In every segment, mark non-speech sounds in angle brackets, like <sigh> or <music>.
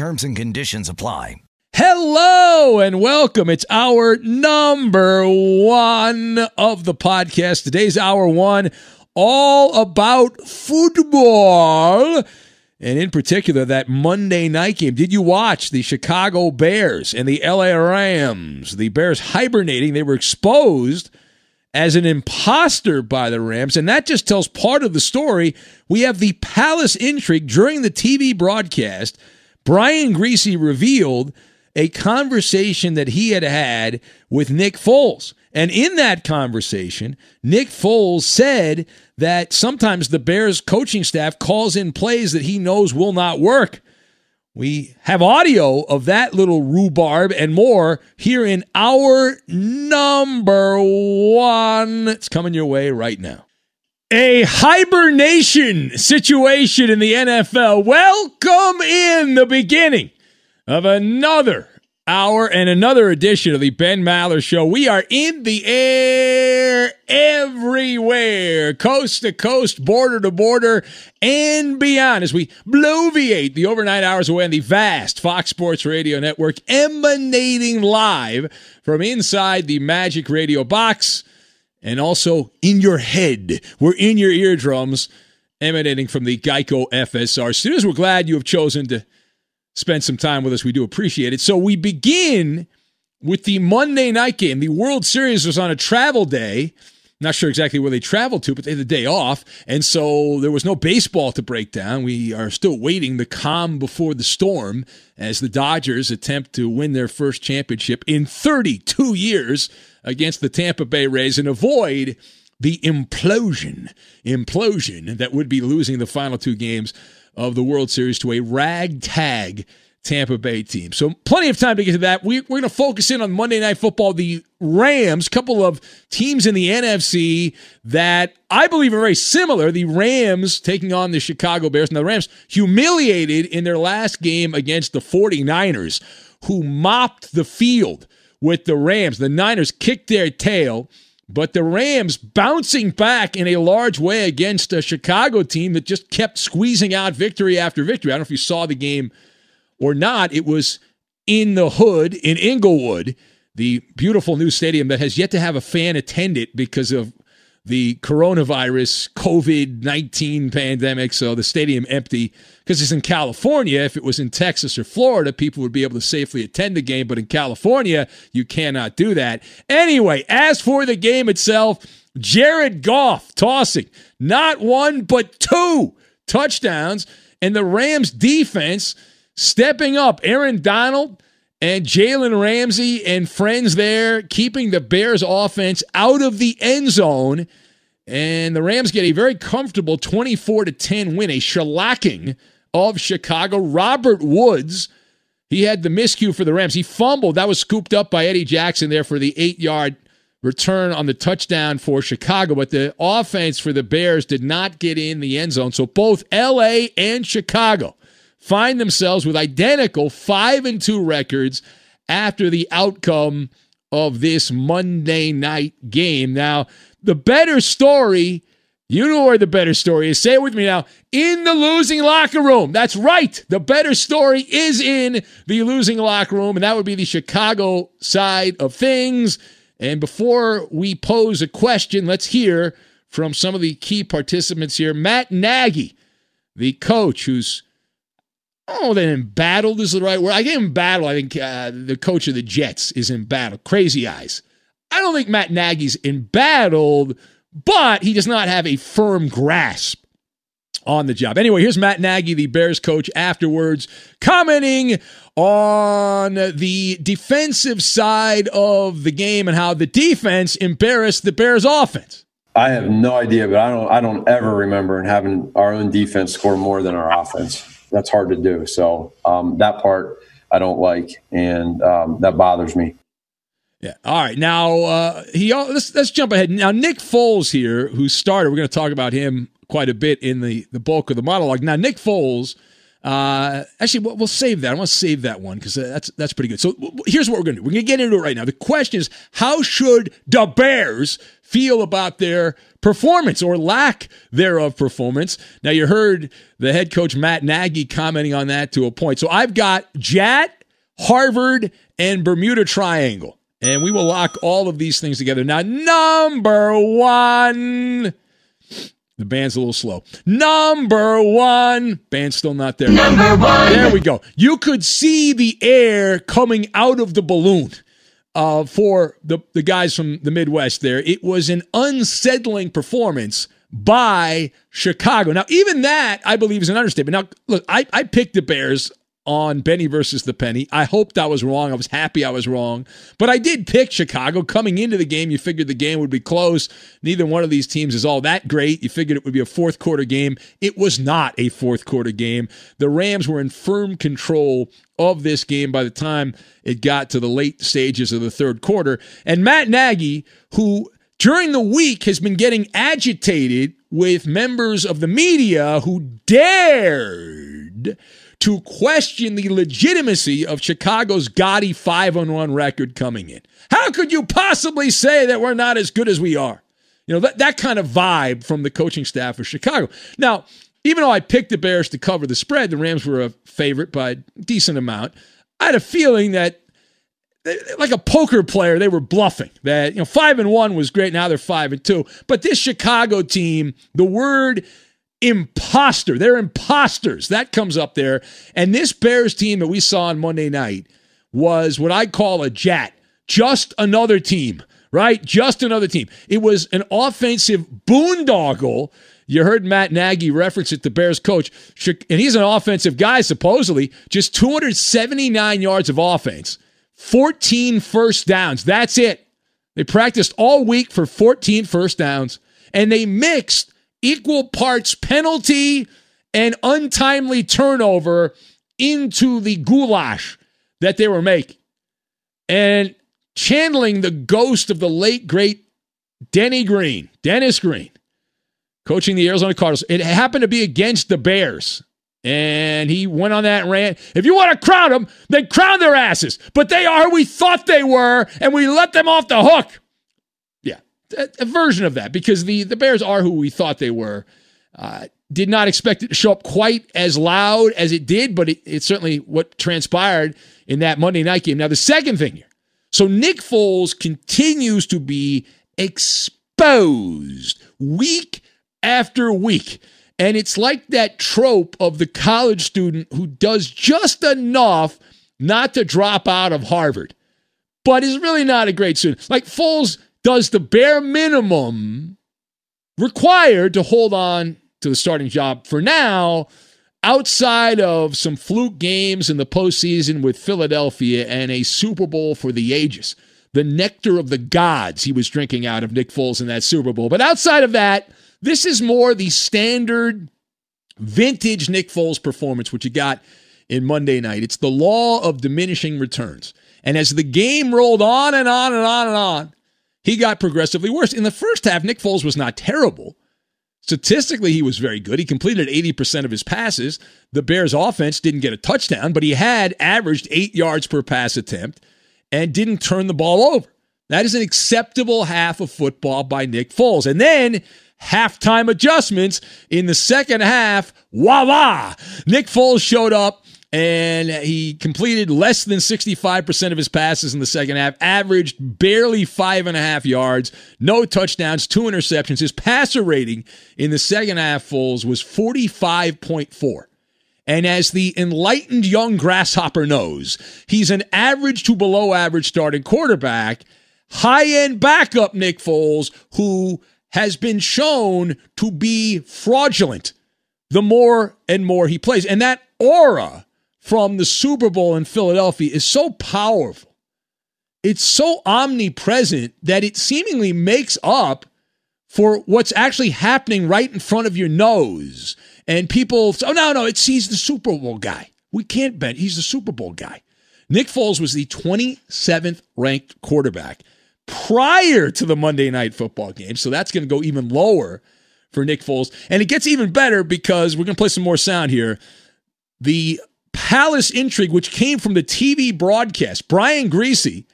Terms and conditions apply. Hello and welcome. It's our number one of the podcast. Today's hour one, all about football. And in particular, that Monday night game. Did you watch the Chicago Bears and the LA Rams? The Bears hibernating. They were exposed as an imposter by the Rams. And that just tells part of the story. We have the palace intrigue during the TV broadcast. Brian Griese revealed a conversation that he had had with Nick Foles. And in that conversation, Nick Foles said that sometimes the Bears coaching staff calls in plays that he knows will not work. We have audio of that little rhubarb and more here in our number one. It's coming your way right now. A hibernation situation in the NFL. Welcome in the beginning of another hour and another edition of the Ben Maller Show. We are in the air everywhere, coast to coast, border to border, and beyond as we bloviate the overnight hours away on the vast Fox Sports Radio Network, emanating live from inside the Magic Radio box and also in your head. We're in your eardrums, emanating from the Geico FSR studios. We're glad you have chosen to spend some time with us. We do appreciate it. So we begin with the Monday night game. The World Series was on a travel day. Not sure exactly where they traveled to, but they had the day off. And so there was no baseball to break down. We are still waiting the calm before the storm as the Dodgers attempt to win their first championship in 32 years against the Tampa Bay Rays and avoid the implosion, implosion that would be losing the final two games of the World Series to a ragtag Tampa Bay team. So plenty of time to get to that. We, are going to focus in on Monday Night Football. The Rams, couple of teams in the NFC that I believe are very similar. The Rams taking on the Chicago Bears. and the Rams humiliated in their last game against the 49ers, who mopped the field with the Rams. The Niners kicked their tail. But the Rams bouncing back in a large way against a Chicago team that just kept squeezing out victory after victory. I don't know if you saw the game or not, it was in the hood in Inglewood, the beautiful new stadium that has yet to have a fan attend it because of the coronavirus COVID 19 pandemic. So the stadium empty because it's in California. If it was in Texas or Florida, people would be able to safely attend the game. But in California, you cannot do that. Anyway, as for the game itself, Jared Goff tossing not one, but two touchdowns. And the Rams defense stepping up. Aaron Donald and Jalen Ramsey and friends there, keeping the Bears offense out of the end zone. And the Rams get a very comfortable 24 to 10 win, a shellacking of Chicago. Robert Woods, he had the miscue for the Rams. He fumbled. That was scooped up by Eddie Jackson there for the eight yard return on the touchdown for Chicago. But the offense for the Bears did not get in the end zone. So both LA and Chicago find themselves with identical 5 and 2 records after the outcome of this Monday night game. Now, the better story, you know where the better story is. Say it with me now. In the losing locker room. That's right. The better story is in the losing locker room, and that would be the Chicago side of things. And before we pose a question, let's hear from some of the key participants here. Matt Nagy, the coach who's Oh, then embattled is the right word. I get embattled. I think uh, the coach of the Jets is embattled. Crazy eyes. I don't think Matt Nagy's embattled, but he does not have a firm grasp on the job. Anyway, here's Matt Nagy, the Bears coach, afterwards, commenting on the defensive side of the game and how the defense embarrassed the Bears offense. I have no idea, but I don't I don't ever remember having our own defense score more than our offense that's hard to do. So um, that part I don't like, and um, that bothers me. Yeah. All right. Now uh, he let's let's jump ahead. Now Nick Foles here, who started. We're going to talk about him quite a bit in the the bulk of the monologue. Now Nick Foles. Uh, actually, we'll, we'll save that. I want to save that one because that's that's pretty good. So here's what we're going to do. We're going to get into it right now. The question is, how should the Bears feel about their performance or lack thereof performance. Now, you heard the head coach Matt Nagy commenting on that to a point. So I've got Jat, Harvard, and Bermuda Triangle. And we will lock all of these things together. Now, number one. The band's a little slow. Number one. Band's still not there. Number one. There we go. You could see the air coming out of the balloon uh, for the, the guys from the Midwest there. It was an unsettling performance by Chicago. Now, even that, I believe, is an understatement. Now, look, I, I picked the Bears on Benny versus the Penny. I hoped I was wrong. I was happy I was wrong. But I did pick Chicago. Coming into the game, you figured the game would be close. Neither one of these teams is all that great. You figured it would be a fourth quarter game. It was not a fourth quarter game. The Rams were in firm control of this game by the time it got to the late stages of the third quarter. And Matt Nagy, who during the week has been getting agitated with members of the media who dared to question the legitimacy of Chicago's gaudy 5 on 1 record coming in. How could you possibly say that we're not as good as we are? You know, that, that kind of vibe from the coaching staff of Chicago. Now, even though I picked the Bears to cover the spread, the Rams were a favorite by a decent amount. I had a feeling that eh, like a poker player, they were bluffing. That you know, five and one was great. Now they're five and two. But this Chicago team, the word imposter. They're imposters. That comes up there. And this Bears team that we saw on Monday night was what I call a jat. Just another team, right? Just another team. It was an offensive boondoggle. You heard Matt Nagy reference it, the Bears coach, and he's an offensive guy, supposedly. Just 279 yards of offense, 14 first downs. That's it. They practiced all week for 14 first downs, and they mixed equal parts penalty and untimely turnover into the goulash that they were making and channeling the ghost of the late, great Denny Green, Dennis Green, coaching the Arizona Cardinals. It happened to be against the Bears. And he went on that rant. If you want to crown them, then crown their asses. But they are who we thought they were, and we let them off the hook. A, a version of that because the, the Bears are who we thought they were. Uh, did not expect it to show up quite as loud as it did, but it, it's certainly what transpired in that Monday night game. Now, the second thing here so Nick Foles continues to be exposed week after week. And it's like that trope of the college student who does just enough not to drop out of Harvard, but is really not a great student. Like Foles does the bare minimum required to hold on to the starting job for now, outside of some fluke games in the postseason with Philadelphia and a Super Bowl for the ages. The nectar of the gods he was drinking out of Nick Foles in that Super Bowl. But outside of that, this is more the standard vintage Nick Foles performance, which you got in Monday night. It's the law of diminishing returns. And as the game rolled on and on and on and on, he got progressively worse. In the first half, Nick Foles was not terrible. Statistically, he was very good. He completed 80% of his passes. The Bears' offense didn't get a touchdown, but he had averaged eight yards per pass attempt and didn't turn the ball over. That is an acceptable half of football by Nick Foles. And then halftime adjustments in the second half, voila! Nick Foles showed up and he completed less than 65% of his passes in the second half, averaged barely five and a half yards, no touchdowns, two interceptions. His passer rating in the second half, Foles, was 45.4. And as the enlightened young grasshopper knows, he's an average to below average starting quarterback, high end backup Nick Foles, who has been shown to be fraudulent the more and more he plays. And that aura from the Super Bowl in Philadelphia is so powerful. It's so omnipresent that it seemingly makes up for what's actually happening right in front of your nose. And people, oh, no, no, it's he's the Super Bowl guy. We can't bet he's the Super Bowl guy. Nick Foles was the 27th ranked quarterback prior to the Monday night football game. So that's going to go even lower for Nick Foles. And it gets even better because we're going to play some more sound here. The palace intrigue, which came from the TV broadcast. Brian Griese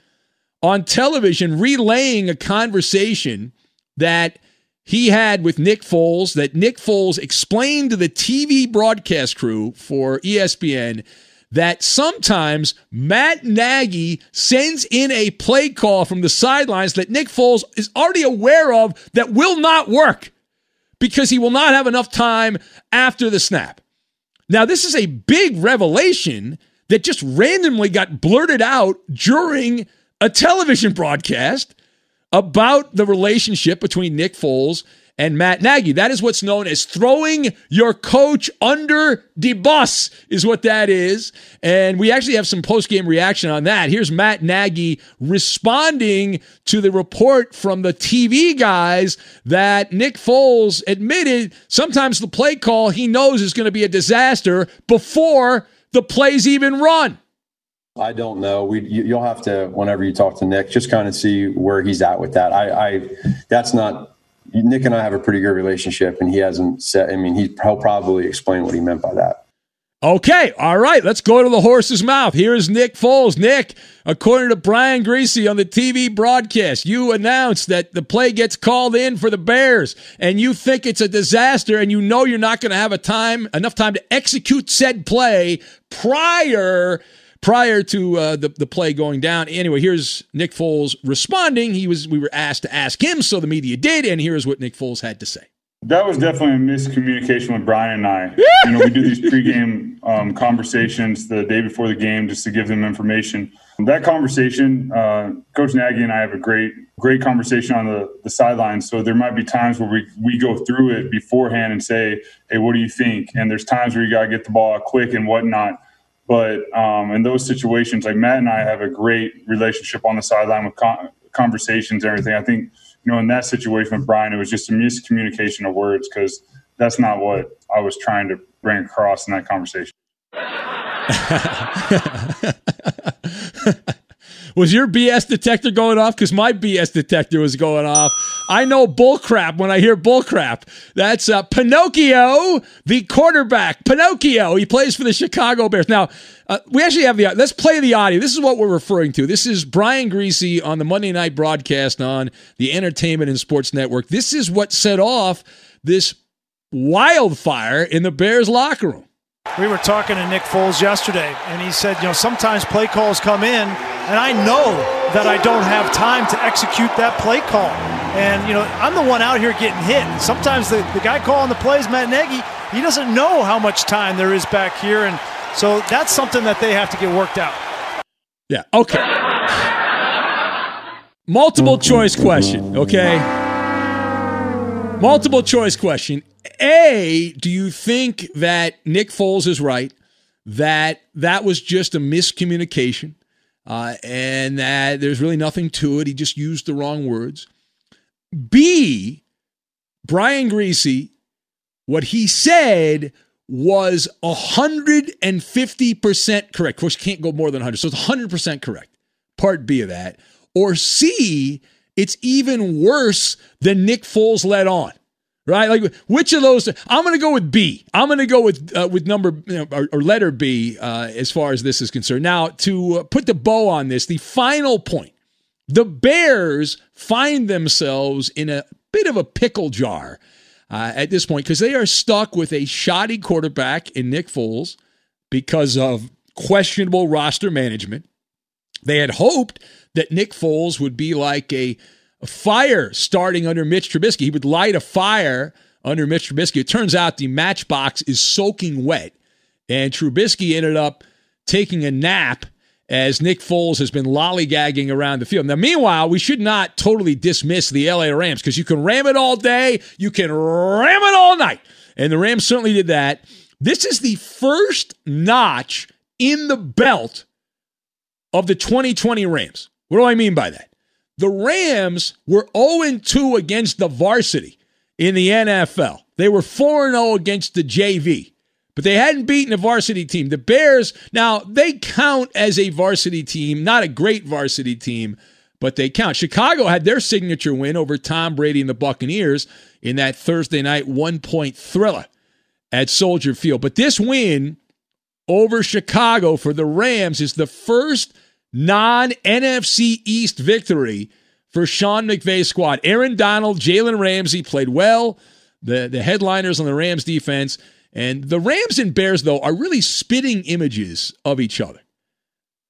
on television relaying a conversation that he had with Nick Foles, that Nick Foles explained to the TV broadcast crew for ESPN that sometimes Matt Nagy sends in a play call from the sidelines that Nick Foles is already aware of that will not work because he will not have enough time after the snap. Now, this is a big revelation that just randomly got blurted out during a television broadcast about the relationship between Nick Foles and Matt Nagy. That is what's known as throwing your coach under the bus, is what that is. And we actually have some post game reaction on that. Here's Matt Nagy responding to the report from the TV guys that Nick Foles admitted sometimes the play call he knows is going to be a disaster before the plays even run. I don't know. We you, will have to whenever you talk to Nick, just kind of see where he's at with that. I, I that's not Nick and I have a pretty good relationship, and he hasn't said. I mean, he, he'll probably explain what he meant by that. Okay, all right, let's go to the horse's mouth. Here's Nick Foles. Nick, according to Brian Griese on the TV broadcast, you announced that the play gets called in for the Bears, and you think it's a disaster, and you know you're not going to have a time enough time to execute said play prior prior to uh, the, the play going down. Anyway, here's Nick Foles responding. He was we were asked to ask him, so the media did, and here's what Nick Foles had to say. That was definitely a miscommunication with Brian and I. <laughs> you know, we do these pregame um, conversations the day before the game just to give them information. That conversation, uh, Coach Nagy and I have a great, great conversation on the, the sidelines. So there might be times where we, we go through it beforehand and say, hey, what do you think? And there's times where you got to get the ball out quick and whatnot. But um, in those situations, like Matt and I have a great relationship on the sideline with con- conversations and everything. I think, you know, in that situation with Brian, it was just a miscommunication of words because that's not what I was trying to bring across in that conversation. <laughs> was your BS detector going off? Because my BS detector was going off. I know bullcrap when I hear bullcrap. That's uh, Pinocchio, the quarterback. Pinocchio. He plays for the Chicago Bears. Now, uh, we actually have the. Let's play the audio. This is what we're referring to. This is Brian Griese on the Monday night broadcast on the Entertainment and Sports Network. This is what set off this wildfire in the Bears locker room. We were talking to Nick Foles yesterday, and he said, you know, sometimes play calls come in, and I know that I don't have time to execute that play call. And, you know, I'm the one out here getting hit. Sometimes the, the guy calling the plays, Matt Nagy, he doesn't know how much time there is back here. And so that's something that they have to get worked out. Yeah, okay. Multiple choice question, okay? Multiple choice question. A, do you think that Nick Foles is right? That that was just a miscommunication uh, and that there's really nothing to it. He just used the wrong words. B, Brian Griese, what he said was 150% correct. Of course, you can't go more than 100. So it's 100% correct. Part B of that. Or C, it's even worse than Nick Foles let on right? Like which of those? I'm going to go with B. I'm going to go with uh, with number you know, or, or, letter B uh, as far as this is concerned. Now to uh, put the bow on this, the final point: the Bears find themselves in a bit of a pickle jar uh, at this point because they are stuck with a shoddy quarterback in Nick Foles because of questionable roster management. They had hoped that Nick Foles would be like a a fire starting under Mitch Trubisky. He would light a fire under Mitch Trubisky. It turns out the matchbox is soaking wet, and Trubisky ended up taking a nap as Nick Foles has been lollygagging around the field. Now, meanwhile, we should not totally dismiss the LA Rams because you can ram it all day, you can ram it all night. And the Rams certainly did that. This is the first notch in the belt of the 2020 Rams. What do I mean by that? The Rams were 0 2 against the varsity in the NFL. They were 4 0 against the JV, but they hadn't beaten a varsity team. The Bears, now, they count as a varsity team, not a great varsity team, but they count. Chicago had their signature win over Tom Brady and the Buccaneers in that Thursday night one point thriller at Soldier Field. But this win over Chicago for the Rams is the first non NFC East victory for Sean McVay's squad. Aaron Donald, Jalen Ramsey played well, the, the headliners on the Rams defense. And the Rams and Bears, though, are really spitting images of each other.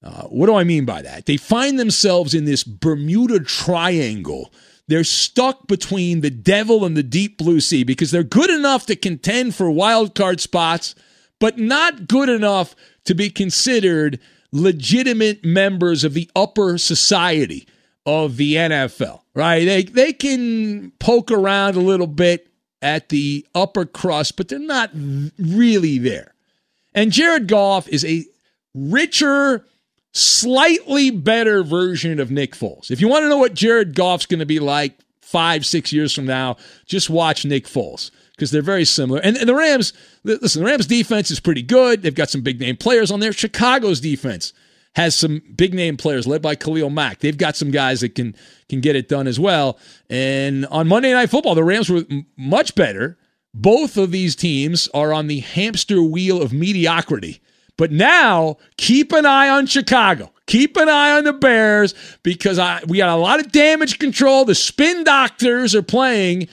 Uh, what do I mean by that? They find themselves in this Bermuda Triangle. They're stuck between the devil and the deep blue sea because they're good enough to contend for wild card spots, but not good enough to be considered legitimate members of the upper society of the NFL, right? They they can poke around a little bit at the upper crust, but they're not really there. And Jared Goff is a richer, slightly better version of Nick Foles. If you want to know what Jared Goff's going to be like five, six years from now, just watch Nick Foles because they're very similar. And, and, the Rams, listen, the Rams defense is pretty good. They've got some big name players on there. Chicago's defense has some big name players led by Khalil Mack. They've got some guys that can can get it done as well. And on Monday Night Football, the Rams were much better. Both of these teams are on the hamster wheel of mediocrity. But now, keep an eye on Chicago. Keep an eye on the Bears because I, we got a lot of damage control. The spin doctors are playing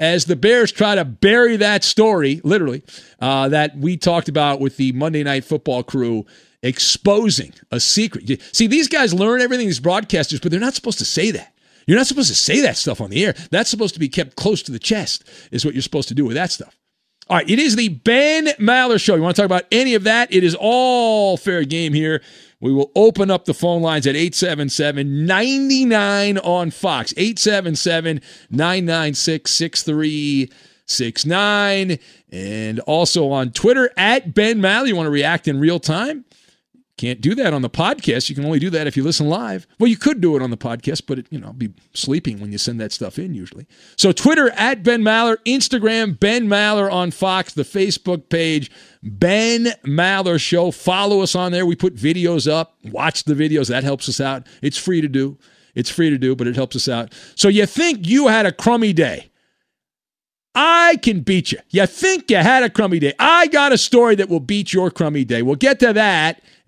as the Bears try to bury that story, literally, uh, that we talked about with the Monday Night Football crew exposing a secret. See, these guys learn everything, these broadcasters, but they're not supposed to say that. You're not supposed to say that stuff on the air. That's supposed to be kept close to the chest, is what you're supposed to do with that stuff. All right, it is the Ben Maller Show. You want to talk about any of that? It is all fair game here. We will open up the phone lines at 877 99 on Fox. 877 996 6369. And also on Twitter at Ben Maller. You want to react in real time? Can't do that on the podcast. You can only do that if you listen live. Well, you could do it on the podcast, but it, you know, be sleeping when you send that stuff in usually. So Twitter at Ben Maller, Instagram Ben Maller on Fox, the Facebook page Ben Maller Show. Follow us on there. We put videos up. Watch the videos. That helps us out. It's free to do. It's free to do, but it helps us out. So you think you had a crummy day? I can beat you. You think you had a crummy day? I got a story that will beat your crummy day. We'll get to that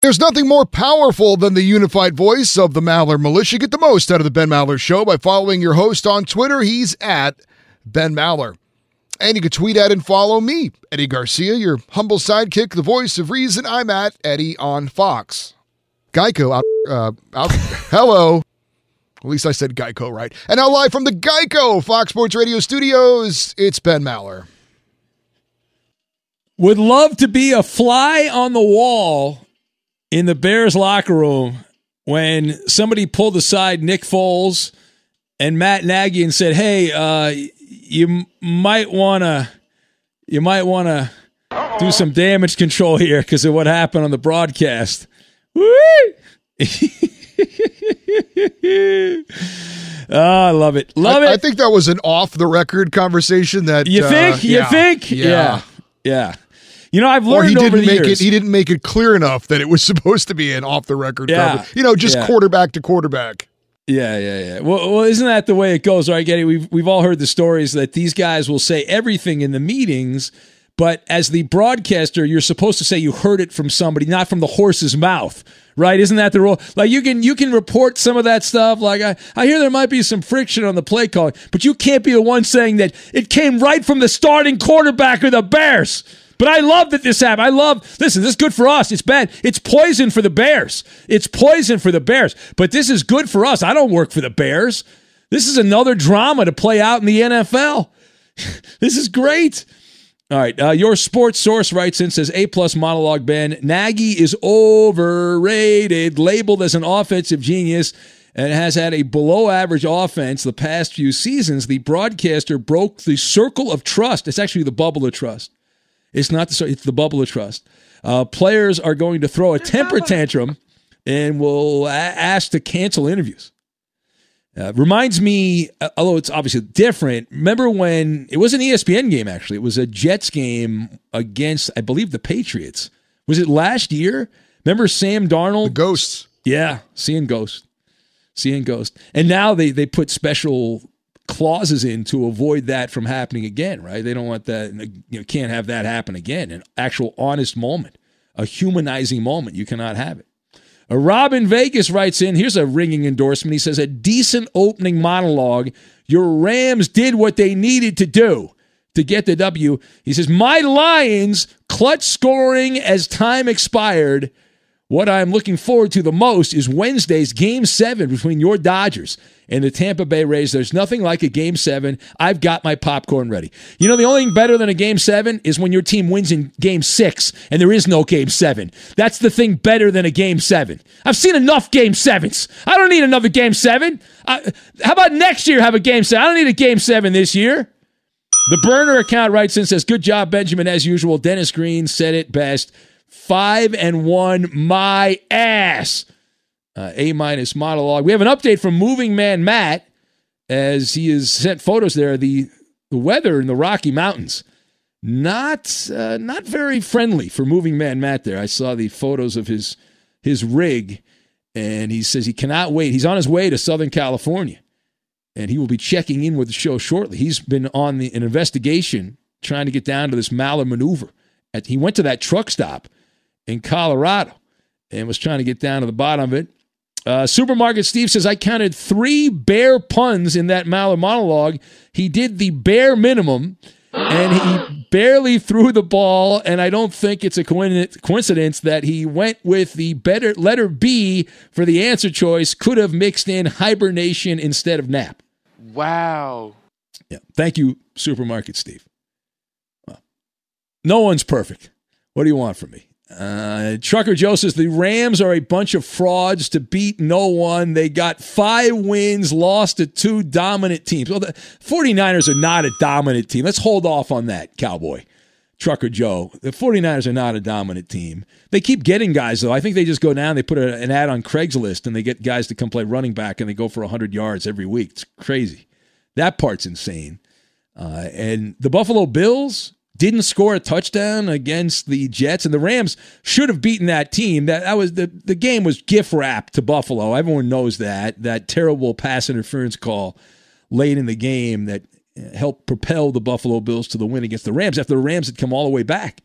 There's nothing more powerful than the unified voice of the Maller Militia. Get the most out of the Ben Maller Show by following your host on Twitter. He's at Ben Maller. And you can tweet at and follow me, Eddie Garcia, your humble sidekick, the voice of reason. I'm at Eddie on Fox. Geico out, uh, out. <laughs> hello. At least I said Geico right. And now live from the Geico Fox Sports Radio studios, it's Ben Maller. Would love to be a fly on the wall in the Bears locker room when somebody pulled aside Nick Foles and Matt Nagy and said, "Hey, uh, you might want to, you might want to do some damage control here because of what happened on the broadcast." Oh, <laughs> I love it. Love I, it. I think that was an off the record conversation. That you uh, think? you yeah, think? Yeah. yeah. Yeah. You know, I've learned Or he didn't make years. it. He didn't make it clear enough that it was <laughs> supposed to be an off the record. Yeah. cover. You know, just Yeah. quarterback to quarterback. Yeah, yeah, yeah. Well, well, isn't that the way it goes? Right, Getty? We've we've all heard the stories that these guys will say everything in the meetings, but as the broadcaster, you're supposed to say you heard it from somebody, not from the horse's mouth. Right? Isn't that the rule? Like you can you can report some of that stuff. Like I, I hear there might be some friction on the play calling, but you can't be the one saying that it came right from the starting quarterback of the Bears. But I love that this happened. I love, listen, this is good for us. It's bad. It's poison for the Bears. It's poison for the Bears. But this is good for us. I don't work for the Bears. This is another drama to play out in the NFL. <laughs> this is great. All right. Uh, your sports source writes in says A plus monologue Ben. Nagy is overrated, labeled as an offensive genius and has had a below average offense the past few seasons. The broadcaster broke the circle of trust. It's actually the bubble of trust. It's not the it's the bubble of trust. Uh, players are going to throw a temper tantrum and will a- ask to cancel interviews. Uh, reminds me, uh, although it's obviously different. Remember when it was an ESPN game? Actually, it was a Jets game against, I believe, the Patriots. Was it last year? Remember Sam Darnold? The ghosts. Yeah, seeing ghost, seeing ghost. And now they they put special clauses in to avoid that from happening again. Right? They don't want that. You know, can't have that happen again. An actual honest moment, a humanizing moment. You cannot have it. A Robin Vegas writes in, here's a ringing endorsement. He says, a decent opening monologue. Your Rams did what they needed to do to get the W. He says, My Lions clutch scoring as time expired. What I'm looking forward to the most is Wednesday's game seven between your Dodgers and the Tampa Bay Rays. There's nothing like a game seven. I've got my popcorn ready. You know, the only thing better than a game seven is when your team wins in game six and there is no game seven. That's the thing better than a game seven. I've seen enough game sevens. I don't need another game seven. I, how about next year have a game seven? I don't need a game seven this year. The burner account writes in says, Good job, Benjamin, as usual. Dennis Green said it best. Five and one, my ass. Uh, a minus monologue. We have an update from Moving Man Matt as he has sent photos there. The the weather in the Rocky Mountains not uh, not very friendly for Moving Man Matt. There, I saw the photos of his his rig, and he says he cannot wait. He's on his way to Southern California, and he will be checking in with the show shortly. He's been on the, an investigation trying to get down to this Maller maneuver. At, he went to that truck stop in Colorado and was trying to get down to the bottom of it. Uh, Supermarket Steve says, I counted three bear puns in that Maller monologue. He did the bare minimum and he <gasps> barely threw the ball. And I don't think it's a coincidence that he went with the better letter B for the answer choice. Could have mixed in hibernation instead of nap. Wow. Yeah. Thank you, Supermarket Steve. Well, no one's perfect. What do you want from me? Uh, Trucker Joe says the Rams are a bunch of frauds to beat no one. They got five wins, lost to two dominant teams. Well, the 49ers are not a dominant team. Let's hold off on that, Cowboy. Trucker Joe. The 49ers are not a dominant team. They keep getting guys, though. I think they just go down, they put a, an ad on Craigslist, and they get guys to come play running back, and they go for 100 yards every week. It's crazy. That part's insane. Uh, and the Buffalo Bills didn't score a touchdown against the Jets, and the Rams should have beaten that team. That, that was the, the game was gift wrapped to Buffalo. Everyone knows that. That terrible pass interference call late in the game that uh, helped propel the Buffalo Bills to the win against the Rams after the Rams had come all the way back.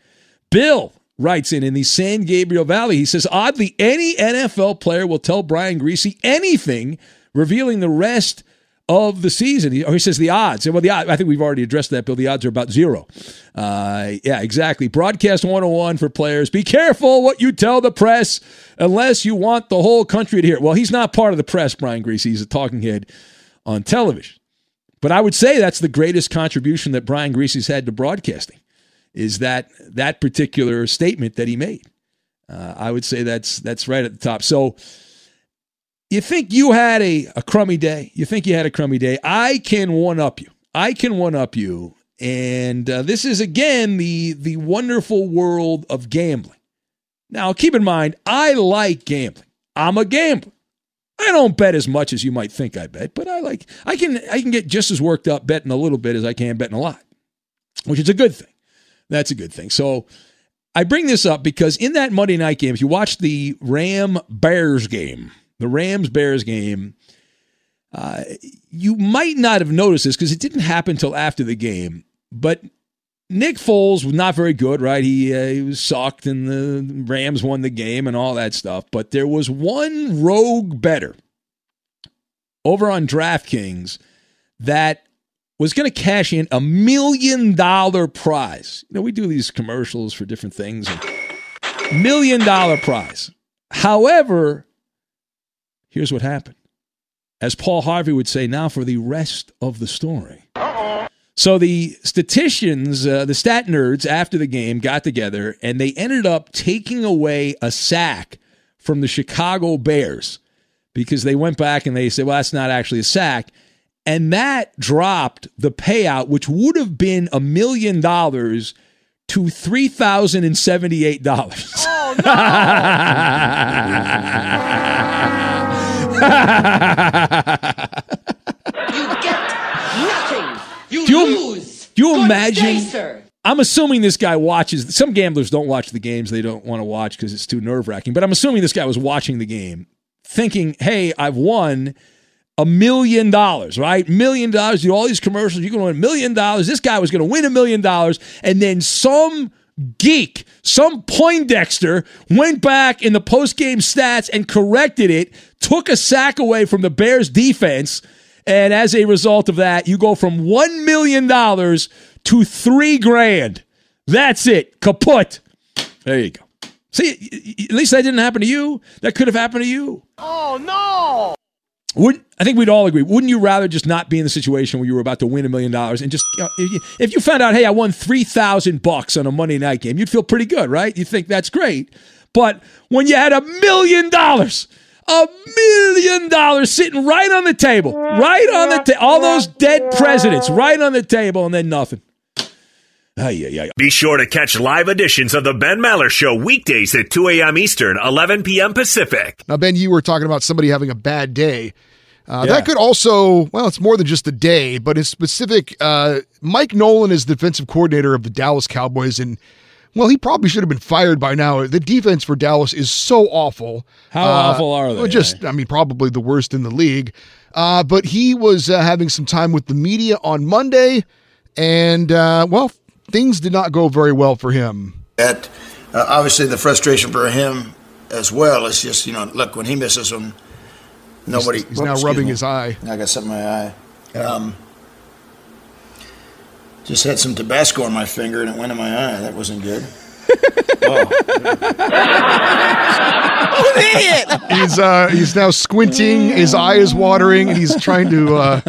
Bill writes in in the San Gabriel Valley. He says, oddly, any NFL player will tell Brian Griese anything revealing the rest of the season. He, or he says the odds. Well, the I think we've already addressed that, Bill. The odds are about zero. Uh, yeah, exactly. Broadcast 101 for players. Be careful what you tell the press unless you want the whole country to hear. Well, he's not part of the press, Brian Griese. He's a talking head on television. But I would say that's the greatest contribution that Brian Griese's had to broadcasting is that that particular statement that he made. Uh, I would say that's that's right at the top. So you think you had a, a crummy day? You think you had a crummy day? I can one up you. I can one up you. And uh, this is again the the wonderful world of gambling. Now, keep in mind, I like gambling. I'm a gambler. I don't bet as much as you might think I bet, but I like I can I can get just as worked up betting a little bit as I can betting a lot, which is a good thing. That's a good thing. So I bring this up because in that Monday night game, if you watch the Ram Bears game, the Rams Bears game, uh, you might not have noticed this because it didn't happen until after the game. But Nick Foles was not very good, right? He, uh, he was sucked, and the Rams won the game and all that stuff. But there was one rogue better over on DraftKings that was going to cash in a million dollar prize. You know, we do these commercials for different things. Million dollar prize. However, here's what happened. As Paul Harvey would say, now for the rest of the story. Uh-oh. So the statisticians, uh, the stat nerds, after the game got together and they ended up taking away a sack from the Chicago Bears because they went back and they said, well, that's not actually a sack. And that dropped the payout, which would have been a million dollars, to $3,078. Oh, no. <laughs> you get nothing. You do you, lose. Do you Good imagine? Day. I'm assuming this guy watches. Some gamblers don't watch the games they don't want to watch because it's too nerve wracking. But I'm assuming this guy was watching the game, thinking, "Hey, I've won a million dollars, right? Million dollars. Do all these commercials. You're going to win a million dollars. This guy was going to win a million dollars, and then some." Geek, some Poindexter went back in the post game stats and corrected it, took a sack away from the Bears defense, and as a result of that, you go from $1 million to three grand. That's it. Kaput. There you go. See, at least that didn't happen to you. That could have happened to you. Oh no! Would I think we'd all agree? Wouldn't you rather just not be in the situation where you were about to win a million dollars and just you know, if, you, if you found out, hey, I won three thousand bucks on a Monday night game, you'd feel pretty good, right? You think that's great. But when you had a million dollars, a million dollars sitting right on the table, right on the table, all those dead presidents right on the table, and then nothing. Ay, ay, ay. Be sure to catch live editions of the Ben Maller Show weekdays at 2 a.m. Eastern, 11 p.m. Pacific. Now, Ben, you were talking about somebody having a bad day. Uh, Yeah. That could also, well, it's more than just a day, but in specific, uh, Mike Nolan is the defensive coordinator of the Dallas Cowboys, and well, he probably should have been fired by now. The defense for Dallas is so awful. How Uh, awful are they? Just, I mean, probably the worst in the league. Uh, but he was uh, having some time with the media on Monday, and uh, well, things did not go very well for him. That uh, obviously the frustration for him as well is just you know look when he misses them, nobody. He's- he's now rubbing me. his eye. I got something in my eye. Um, just had some Tabasco on my finger and it went in my eye. That wasn't good. <laughs> An idiot! he's uh he's now squinting his eye is watering and he's trying to uh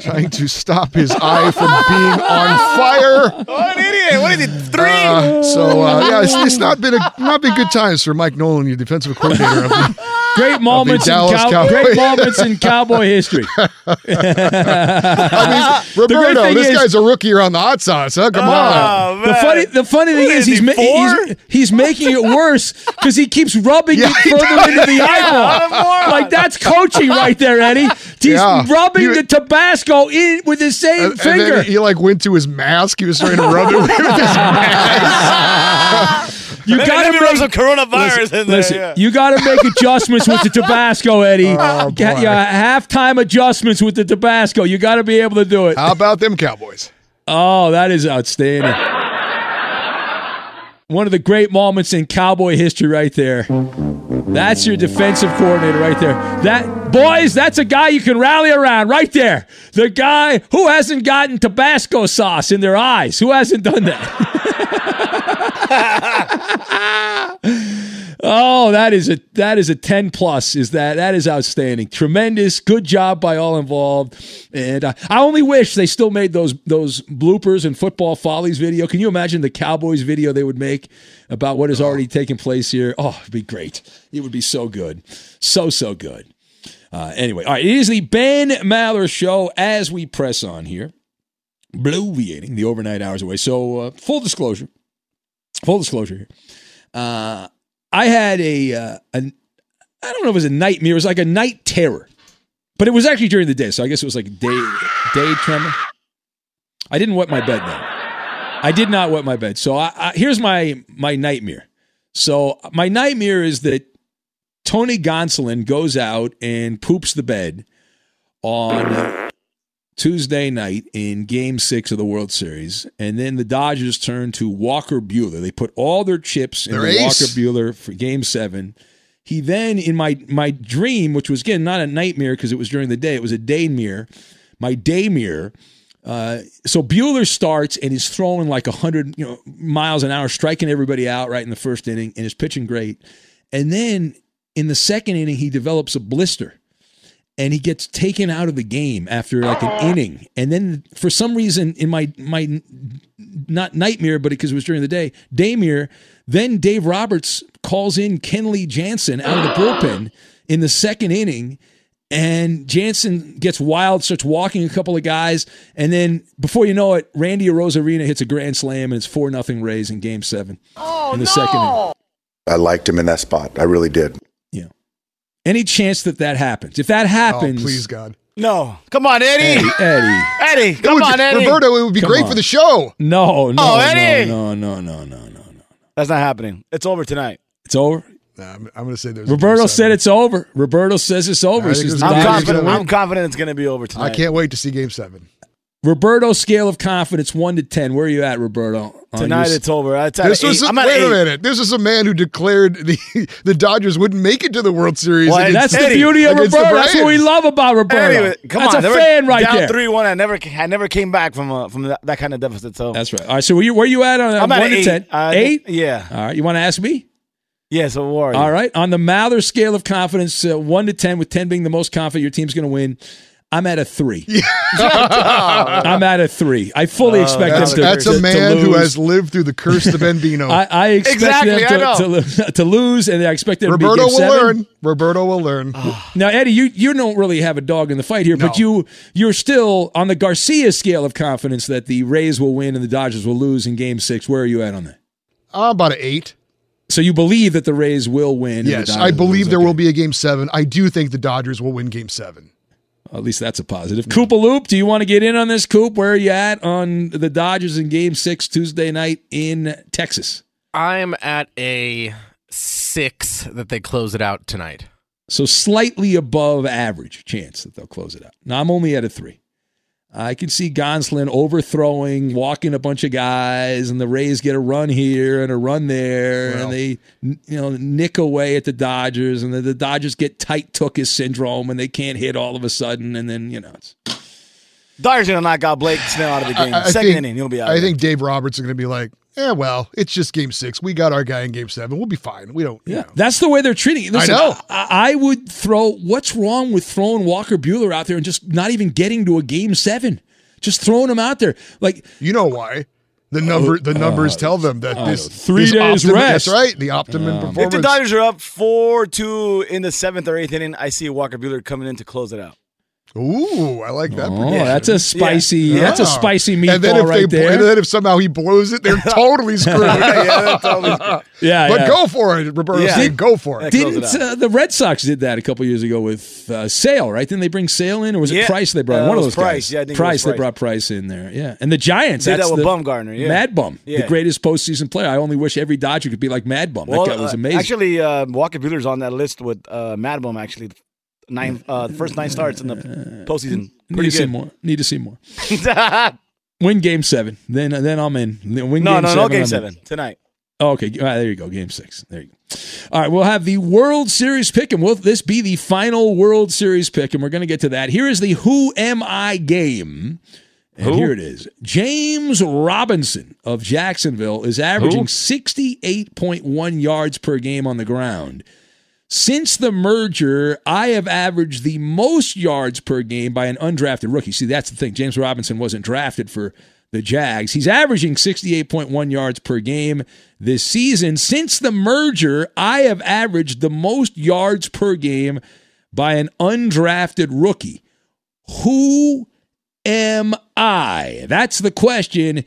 trying to stop his eye from being on fire What an idiot! What is it? Three. uh, so uh yeah it's, it's not been a not been good times for mike nolan your defensive coordinator <laughs> Great moments, in Dallas cow- Cowboys. great moments in cowboy history. <laughs> I mean, Roberto, this is- guy's a rookie around the hot sauce, huh? Come on. Oh, the funny, the funny thing is, he's, ma- he's he's making it worse because he keeps rubbing Yeah, it further does. into the eyeball. what like that's coaching right there, Eddie. He's Yeah. rubbing He- the Tabasco in with his same And, and finger. then he like went to his mask. He was trying to rub it <laughs> with his mask. <laughs> You gotta maybe make some coronavirus listen, in there, listen, yeah. you got to make adjustments with the <laughs> Tabasco, Eddie. Oh, Get- boy. yeah, halftime adjustments with the Tabasco. You got to be able to do it. How about them Cowboys? Oh, that is outstanding. One of the great moments in Cowboy history, right there. That's your defensive coordinator, right there. That boys, that's a guy you can rally around, right there. The guy who hasn't gotten Tabasco sauce in their eyes. Who hasn't done that? <laughs> Oh, that is a that is a 10 plus. Is that that is outstanding. Tremendous. Good job by all involved. And uh, I only wish they still made those those bloopers and football follies video. Can you imagine the Cowboys video they would make about what has already taken place here? Oh, it'd be great. It would be so good. So so good. Uh, anyway, all right, it is the Ben Maller show as we press on here. Bloviating the overnight hours away. So uh, full disclosure. Full disclosure here. Uh, I had a, uh, an, I don't know if it was a nightmare. It was like a night terror, but it was actually during the day. So I guess it was like day day tremor. I didn't wet my bed though. I did not wet my bed. So I, I, here's my my nightmare. So my nightmare is that Tony Gonsolin goes out and poops the bed on Tuesday night in Game Six of the World Series, and then the Dodgers turn to Walker Buehler. They put all their chips in Their Walker. Buehler for Game Seven. He then, in my my dream, which was again not a nightmare because it was during the day, it was a day mirror. My day mirror. Uh, so Buehler starts and is throwing like hundred you know miles an hour, striking everybody out right in the first inning, and is pitching great. And then in the second inning, he develops a blister and he gets taken out of the game after like an oh. inning. And then for some reason in my my not nightmare, but because it was during the day, daymare, then Dave Roberts calls in Kenley Jansen out of the bullpen <gasps> in the second inning. And Jansen gets wild, starts walking a couple of guys, and then before you know it, Randy Arozarena hits a grand slam, and it's four nothing Rays in Game Seven oh, in the second inning. I liked him in that spot. I really did. Any chance that that happens? If that happens, Oh, please, God. No. Come on, Eddie. Eddie, Eddie. Eddie, come would on, Eddie. Roberto, it would be Come great on. for the show. No, no, Oh, no, Eddie! no, no, no, no, no. That's not happening. It's over tonight. It's over. Nah, I'm, I'm going to say there's. Roberto said it's over. Roberto says it's over. I He think says it's the I'm Dodgers Dodgers confident. I'm confident it's going to be over tonight. I can't wait to see Game Seven. Roberto scale of confidence one to ten. Where are you at, Roberto? Tonight your- it's over. It's at This was a, I'm at wait eight. a minute. This is a man who declared the <laughs> the Dodgers wouldn't make it to the World Series. Well, against- That's the beauty of Roberto. That's what we love about Roberto. Anyway, come That's on. a were fan right down there. three one. I never, I never came back from uh, from that, that kind of deficit. So That's right. All right. So where you, where you at on I'm one at to eight. ten? Uh, eight. Yeah. All right. You want to ask me? Yeah. So who? All right. On the Maller scale of confidence, uh, one to ten, with ten being the most confident your team's going to win. I'm at a three. <laughs> <laughs> I'm at a three. I fully Oh, expect That's, them to. that's to- a man who has lived through the curse of <laughs> Bambino. I, I expect Exactly, them to, to, to lose, and I expect them Roberto to be will seven. learn. Roberto will learn. <sighs> Now, Eddie, you you don't really have a dog in the fight here, but you you're still on the Garcia scale of confidence that the Rays will win and the Dodgers will lose in Game Six. Where are you at on that? Uh, about an eight. So you believe that the Rays will win? Yes, I believe there Okay. will be a Game Seven. I do think the Dodgers will win Game Seven. At least that's a positive. Koopaloo, do you want to get in on this, Coop? Where are you at on the Dodgers in Game Six Tuesday night in Texas? I'm at a six that they close it out tonight. So slightly above average chance that they'll close it out. Now I'm only at a three. Uh, I can see Gonsolin overthrowing, walking a bunch of guys, and the Rays get a run here and a run there, Well. and they you know nick away at the Dodgers, and then the Dodgers get tight Tookus syndrome, and they can't hit all of a sudden, and then you know it's Dodgers gonna knock out Blake Snell out of the game. I- I Second think- inning, he'll be out. I there. think Dave Roberts is going to be like, yeah, well, it's just Game Six. We got our guy in Game Seven. We'll be fine. We don't. you Yeah, know. that's the way they're treating it. Listen, I know. I, I would throw. What's wrong with throwing Walker Buehler out there and just not even getting to a game seven? Just throwing him out there, like You know why? The number, the uh, numbers uh, tell them that uh, this three this days optimum- rest. That's right. The optimum performance. if the performance. Dodgers are up four two in the seventh or eighth inning, I see Walker Buehler coming in to close it out. Ooh, I like that. oh, that's a spicy. Yeah. That's a spicy meatball And then if right they, there. and then if somehow he blows it, they're <laughs> totally screwed. <laughs> yeah, totally <laughs> screwed. yeah, But yeah. go for it, Roberto. Yeah. saying go for it. Didn't out. uh, the Red Sox did that a couple years ago with uh, Sale? Right? Didn't they bring Sale in, or was it Yeah. Price they brought? Uh, One it of was those Price. guys. Yeah, I think it Price. They brought Price in there. Yeah, and the Giants. Did that that's with the Bumgarner, yeah. Mad Bum, the greatest postseason player. I only wish every Dodger could be like Mad Bum. Well, that guy was uh, amazing. actually, uh, Walker Buehler's on that list with uh, Mad Bum. Actually, nine uh, the first nine starts in the postseason. Need Pretty to see more. Need to see more. <laughs> Win Game Seven, then then I'm in. Win no, game no, seven, game I'm in. tonight. Oh, okay, right, there you go. Game six. There you go. All right, we'll have the World Series pick, and will this be the final World Series pick? And we're going to get to that. Here is the Who Am I game. And Who? here it is. James Robinson of Jacksonville is averaging 68.1 yards per game on the ground. Since the merger, I have averaged the most yards per game by an undrafted rookie. See, that's the thing. James Robinson wasn't drafted for the Jags. He's averaging 68.1 yards per game this season. Since the merger, I have averaged the most yards per game by an undrafted rookie. Who am I? That's the question.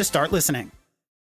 to start listening.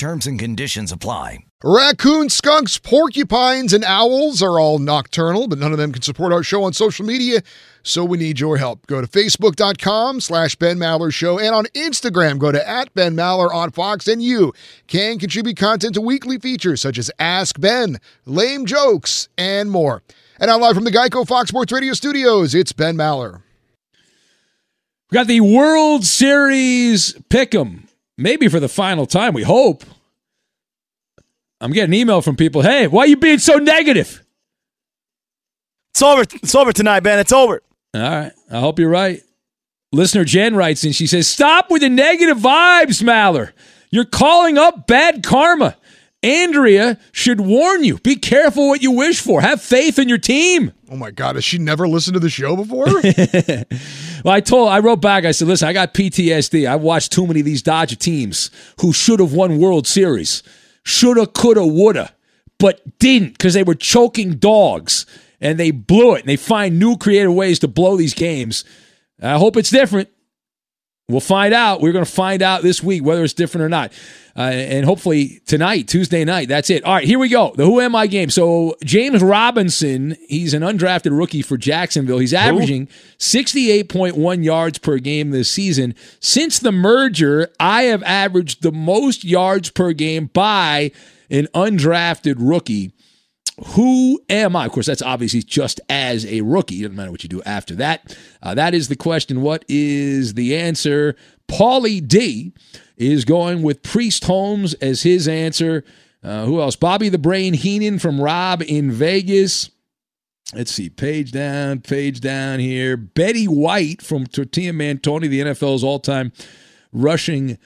Terms and conditions apply. Raccoons, skunks, porcupines, and owls are all nocturnal, but none of them can support our show on social media, so we need your help. Go to facebook.com slash Ben Maller Show, and on Instagram, go to at Ben Maller on Fox, and you can contribute content to weekly features such as Ask Ben, Lame Jokes, and more. And now live from the Geico Fox Sports Radio studios, it's Ben Maller. We got the World Series pick'em, maybe for the final time. We hope. I'm getting email from people. Hey, why are you being so negative? It's over. It's over tonight, Ben. It's over. All right, I hope you're right. Listener Jen writes in. She says, "Stop with the negative vibes, Maller. You're calling up bad karma." Andrea should warn you. Be careful what you wish for. Have faith in your team. Oh my God, has she never listened to the show before? <laughs> well, I told, I wrote back. I said, "Listen, I got PTSD. I watched too many of these Dodger teams who should have won World Series, shoulda, coulda, woulda, but didn't because they were choking dogs and they blew it. And they find new creative ways to blow these games. I hope it's different. We'll find out. We're going to find out this week whether it's different or not. Uh, and hopefully tonight, Tuesday night, that's it. All right, here we go. The Who Am I game. So James Robinson, he's an undrafted rookie for Jacksonville. He's averaging 68.1 yards per game this season. Since the merger, I have averaged the most yards per game by an undrafted rookie. Who am I? Of course, that's obviously just as a rookie. It doesn't matter what you do after that. Uh, that is the question. What is the answer? Paulie D is going with Priest Holmes as his answer. Uh, who else? Bobby the Brain Heenan from Rob in Vegas. Let's see, page down, page down here. Betty White from Tortilla Man Tony, the NFL's all time rushing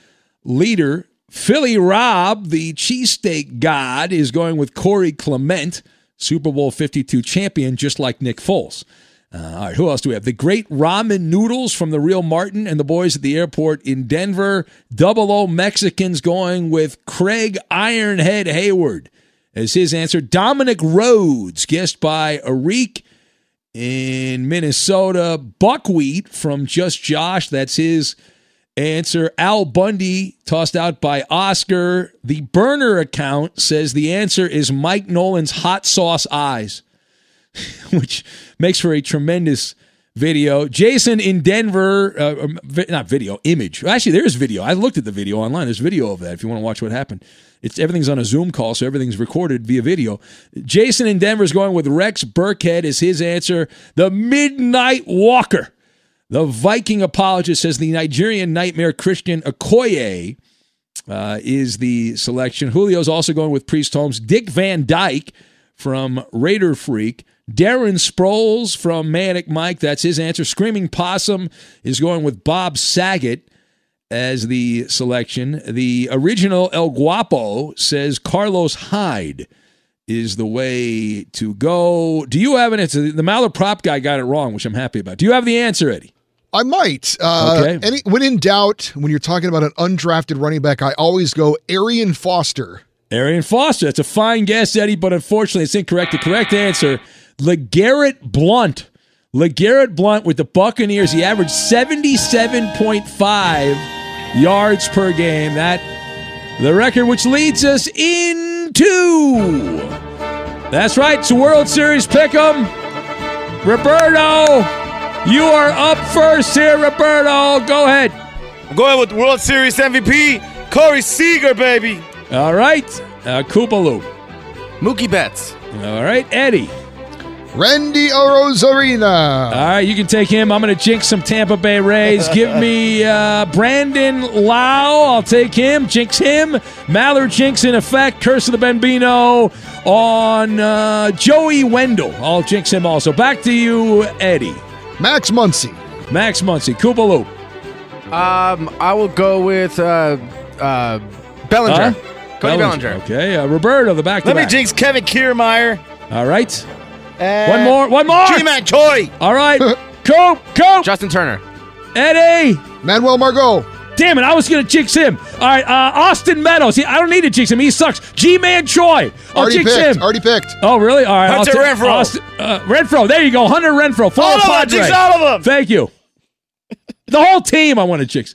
leader. Philly Rob, the cheesesteak god, is going with Corey Clement, Super Bowl 52 champion, just like Nick Foles. Uh, all right, who else do we have? The great ramen noodles from the Real Martin and the boys at the airport in Denver. Double O Mexicans going with Craig Ironhead Heyward as his answer. Dominic Rhodes, guessed by Arik in Minnesota. Buckwheat from Just Josh, that's his answer. Al Bundy, tossed out by Oscar. The burner account says the answer is Mike Nolan's hot sauce eyes. <laughs> which makes for a tremendous video. Jason in Denver, uh, not video, image. Actually, there's video. I looked at the video online. There's video of that if you want to watch what happened. It's everything's on a Zoom call, so everything's recorded via video. Jason in Denver is going with Rex Burkhead as his answer. The Midnight Walker. The Viking apologist says the Nigerian nightmare Christian Okoye uh, is the selection. Julio's also going with Priest Holmes. Dick Van Dyke from Raider Freak. Darren Sproles from Manic Mike, that's his answer. Screaming Possum is going with Bob Saget as the selection. The original El Guapo says Carlos Hyde is the way to go. Do you have an answer? The Maller prop guy got it wrong, which I'm happy about. Do you have the answer, Eddie? I might. Uh, Okay. Any, when in doubt, when you're talking about an undrafted running back, I always go Arian Foster. Arian Foster. That's a fine guess, Eddie, but unfortunately it's incorrect. The correct answer, LeGarrette Blount. LeGarrette Blount with the Buccaneers. He averaged 77.5 yards per game. That the record which leads us into That's right, it's World Series pick'em. Roberto, you are up first here, Roberto. Go ahead. I'm going with World Series MVP, Corey Seager, baby. All right, uh, Koopaloo. Mookie Betts. All right, Eddie. Randy Arozarena. All right, you can take him. I'm going to jinx some Tampa Bay Rays. Give me uh, Brandon Lowe. I'll take him. Jinx him. Maller jinx in effect. Curse of the Bambino on uh, Joey Wendle. I'll jinx him also. Back to you, Eddie. Max Muncy. Max Muncy. Koopaloo. Um, I will go with uh, uh, Bellinger. Huh? Cody Bellinger. Okay, uh, Roberto, the back Let me jinx Kevin Kiermaier. All right. And One more. One more. Ji-Man Choi. All right. <laughs> Coop. Coop. Justin Turner. Eddie. Manuel Margot. Damn it, I was going to jinx him. All right, uh, Austin Meadows. He, I don't need to jinx him. He sucks. Ji-Man Choi. I'll Already jinx picked. him. Already picked. Oh, really? All right. Hunter I'll Renfroe. Austin- uh, Renfroe. There you go. Hunter Renfroe. Former All of them. Jinx all of them. Thank you. The whole team I want to jinx.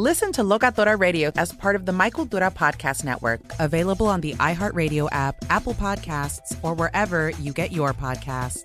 Listen to Locatora Radio as part of the My Cultura Podcast Network, available on the iHeartRadio app, Apple Podcasts, or wherever you get your podcasts.